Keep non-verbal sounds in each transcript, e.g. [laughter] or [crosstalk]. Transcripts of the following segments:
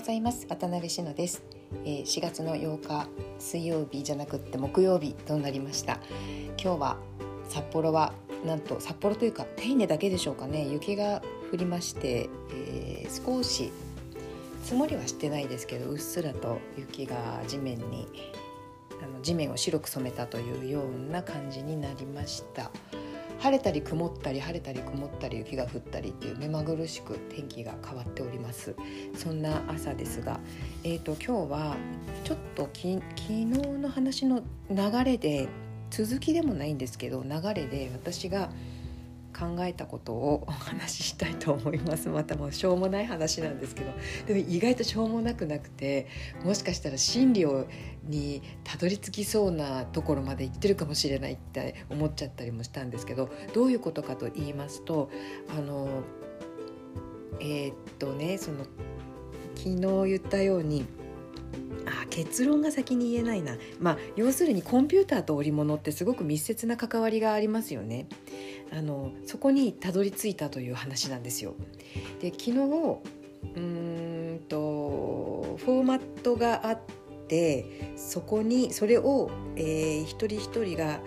ございます。渡辺志乃です、えー、4月の8日水曜日じゃなくって木曜日となりました。今日は札幌はなんと札幌というか手稲だけでしょうかね。雪が降りまして、えー、少し積もりはしてないですけどうっすらと雪が地面にあの地面を白く染めたというような感じになりました。晴れたり曇ったり晴れたり曇ったり雪が降ったりっていう目まぐるしく天気が変わっております。そんな朝ですが、えーと、今日はちょっとき昨日の話の流れで続きでもないんですけど流れで私が考えたことをお話ししたいと思います。[laughs] またもうしょうもない話なんですけど。でも意外としょうもなくなくてもしかしたら真理をにたどり着きそうなところまで行ってるかもしれないって思っちゃったりもしたんですけどどういうことかと言いますとあのえー、っとねその昨日言ったようにあ結論が先に言えないな、まあ、要するにコンピューターと織物ってすごく密接な関わりがありますよね。あのそこにたどり着いたという話なんですよ。で昨日うんとフォーマットがあってそこにそれを、えー、一人一人が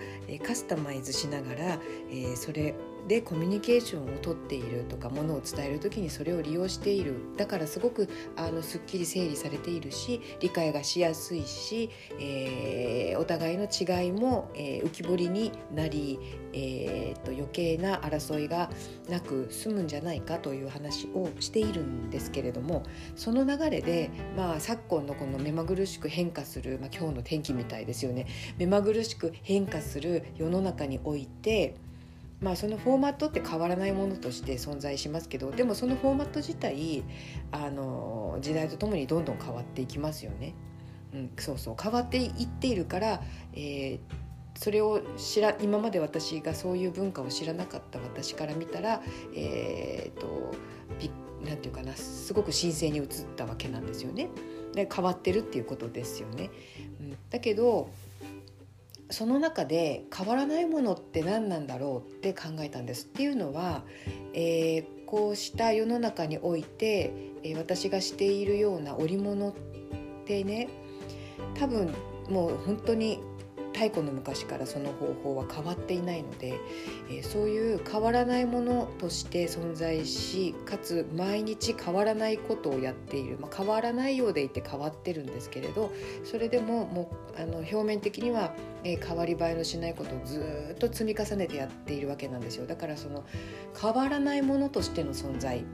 カスタマイズしながら、えー、それでコミュニケーションをとっているとかものを伝える時にそれを利用している。だからすごくあのすっきり整理されているし理解がしやすいし、えー、お互いの違いも、えー、浮き彫りになり、えー、と余計な争いがなく済むんじゃないかという話をしているんですけれどもその流れで、まあ、昨今のこの目まぐるしく変化する、まあ、今日の天気みたいですよね。目まぐるしく変化する世の中においてまあ、そのフォーマットって変わらないものとして存在しますけどでもそのフォーマット自体あの時代とともにどんどん変わっていきますよね。うん、そうそう変わっていっているから、えー、それを知ら今まで私がそういう文化を知らなかった私から見たら、えーと、なんていうかなすごく神聖に映ったわけなんですよね。で変わってるっていうことですよね。うん、だけどその中で変わらないものって何なんだろうって考えたんです。っていうのは、えー、こうした世の中において、えー、私がしているような織物ってね多分もう本当に太古の昔からその方法は変わっていないので、えー、そういう変わらないものとして存在しかつ毎日変わらないことをやっている、まあ、変わらないようでいて変わってるんですけれどそれでももうあの表面的には、えー、変わり映えのしないことをずっと積み重ねてやっているわけなんですよ。だからその変わらないものとしての存在。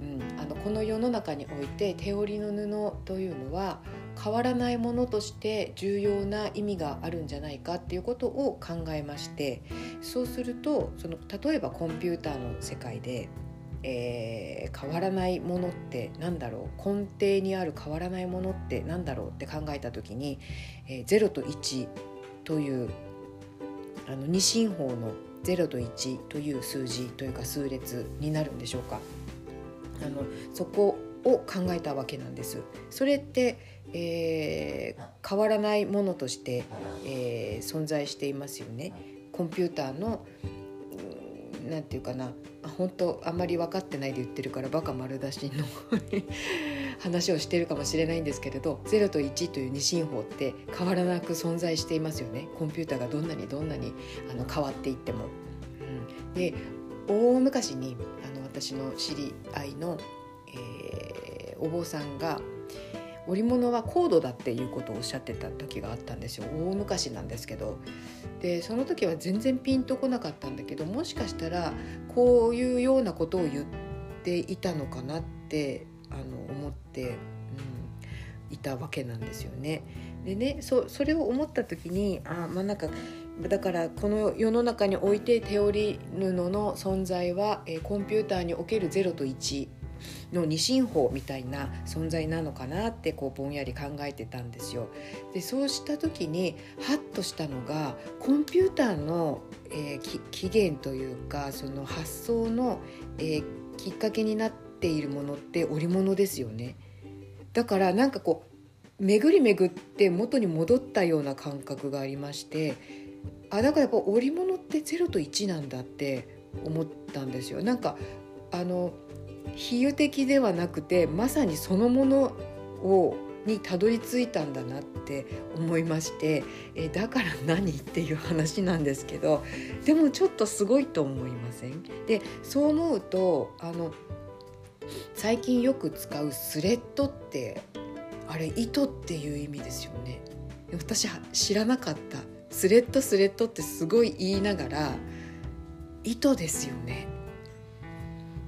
うん、あのこの世の中において手織りの布というのは変わらないものとして重要な意味があるんじゃないかっていうことを考えましてそうするとその例えばコンピューターの世界で、えー、変わらないものって何だろう根底にある変わらないものって何だろうって考えた時に、えー、0と1というあの二進法の0と1という数字というか数列になるんでしょうか。あのそこを考えたわけなんです。それって、えー、変わらないものとして、えー、存在していますよね。コンピューターのなんていうかな。本当あんまり分かってないで言ってるからバカ丸出しの [laughs] 話をしてるかもしれないんですけれど0と1という二進法って変わらなく存在していますよね。コンピューターがどんなにどんなにあの変わっていっても。うん、で大昔にあの私の知り合いのえー、お坊さんが織物は高度だっていうことをおっしゃってた時があったんですよ。大昔なんですけど。でその時は全然ピンとこなかったんだけどもしかしたらこういうようなことを言っていたのかなってあの思って、うん、いたわけなんですよね。でねそそれを思った時にあまあなんかだからこの世の中において手織り布の存在は、えー、コンピューターにおける0と1の二進法みたいな存在なのかなってこうぼんやり考えてたんですよ。でそうした時にハッとしたのがコンピューターの、えー、起源というかその発想の、えー、きっかけになっているものって織物ですよね。だからなんかこう巡り巡って元に戻ったような感覚がありましてあだからやっぱ織物って0と1なんだって思ったんですよ。なんかあの比喩的ではなくてまさにそのものをにたどり着いたんだなって思いましてえだから何っていう話なんですけどでもちょっとすごいと思いません？でそう思うとあの最近よく使うスレッドってあれ糸っていう意味ですよね。私は知らなかった。スレッドスレッドってすごい言いながら糸ですよね。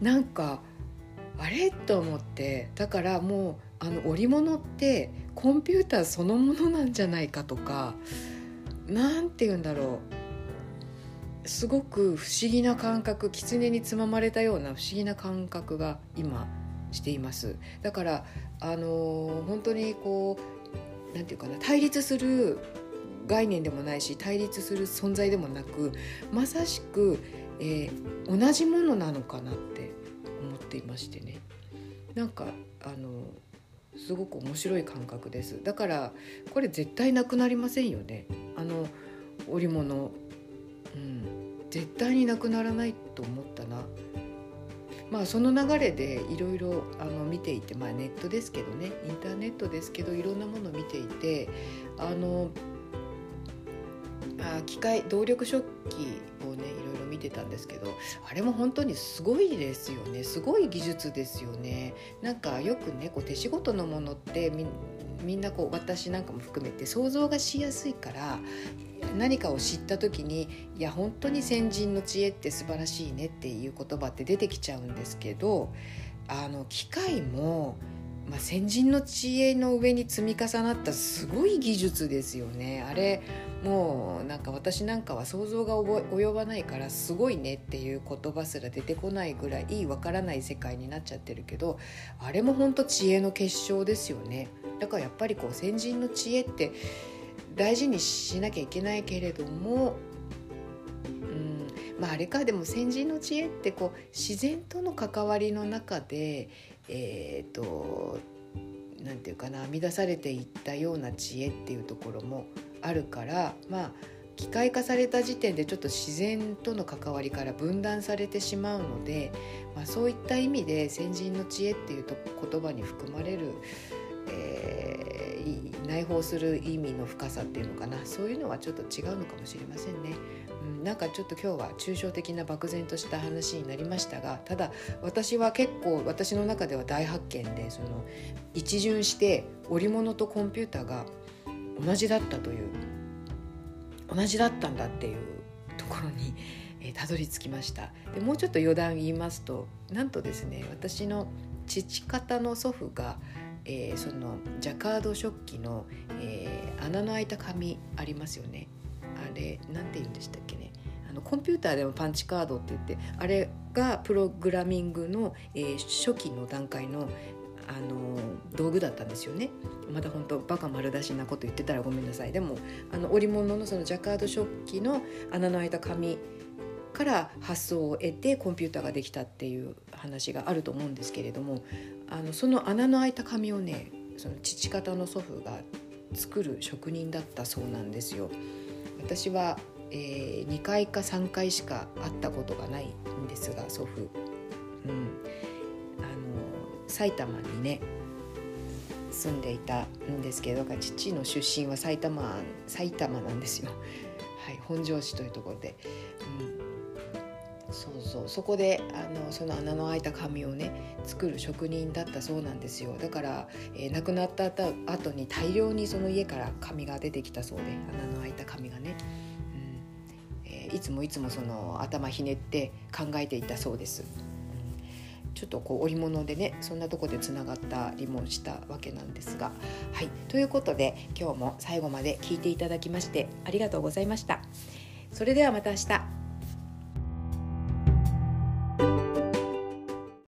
なんかあれ？と思って。だからもうあの織物ってコンピューターそのものなんじゃないかとかなんて言うんだろう。すごく不思議な感覚狐につままれたような不思議な感覚が今しています。だからあの本当にこうなんていうかな対立する概念でもないし対立する存在でもなくまさしく、えー、同じものなのかなって。思っていましてね。なんかあのすごく面白い感覚です。だからこれ絶対なくなりませんよね。あの織物。うん。絶対になくならないと思ったな。まあその流れでいろいろ見ていて、まあ、ネットですけどね。インターネットですけどいろんなものを見ていてあのあ機械動力食器をねいろいろ見てたんですけどあれも本当にすごいですよね。すごい技術ですよね。なんかよくねこう手仕事のものってみんなこう私なんかも含めて想像がしやすいから何かを知った時にいや本当に先人の知恵って素晴らしいねっていう言葉って出てきちゃうんですけどあの機械もまあ、先人の知恵の上に積み重なったすごい技術ですよね。あれもうなんか私なんかは想像が及ばないからすごいねっていう言葉すら出てこないぐらいわからない世界になっちゃってるけどあれも本当知恵の結晶ですよね。だからやっぱりこう先人の知恵って大事にしなきゃいけないけれどもまああれか。でも先人の知恵ってこう自然との関わりの中でえーと、なんていうかな編み出されていったような知恵っていうところもあるからまあ機械化された時点でちょっと自然との関わりから分断されてしまうので、まあ、そういった意味で先人の知恵っていうと言葉に含まれる、えー、内包する意味の深さっていうのかなそういうのはちょっと違うのかもしれませんね。なんかちょっと今日は抽象的な漠然とした話になりましたがただ私は結構私の中では大発見でその一巡して織物とコンピューターが同じだったという同じだったんだっていうところに、[laughs] えー、たどり着きました。でもうちょっと余談言いますとなんとですね私の父方の祖父がえー、そのジャカード食器の、えー、穴の開いた紙ありますよね。あれ何て言うんでしたっけね。のコンピューターでもパンチカードって言ってあれがプログラミングの、えー、初期の段階のあの道具だったんですよねまだ本当バカ丸出しなこと言ってたらごめんなさいでもあの織物のそのジャカード食器の穴の開いた紙から発想を得てコンピューターができたっていう話があると思うんですけれどもあのその穴の開いた紙をねその父方の祖父が作る職人だったそうなんですよ。私は、えー、2回か3回しか会ったことがないんですが祖父、うん、あの埼玉にね住んでいたんですけど父の出身は埼玉埼玉なんですよ、[laughs] はい、本庄市というところで、うん、そうそう。そこであのその穴の開いた紙をね作る職人だったそうなんですよ。だから、えー、亡くなった後に大量にその家から紙が出てきたそうで穴の開いた紙がね、いつもいつもその頭ひねって考えていたそうです。ちょっとこう織物でねそんなとこでつながったりもしたわけなんですがはいということで今日も最後まで聞いていただきましてありがとうございました。それではまた明日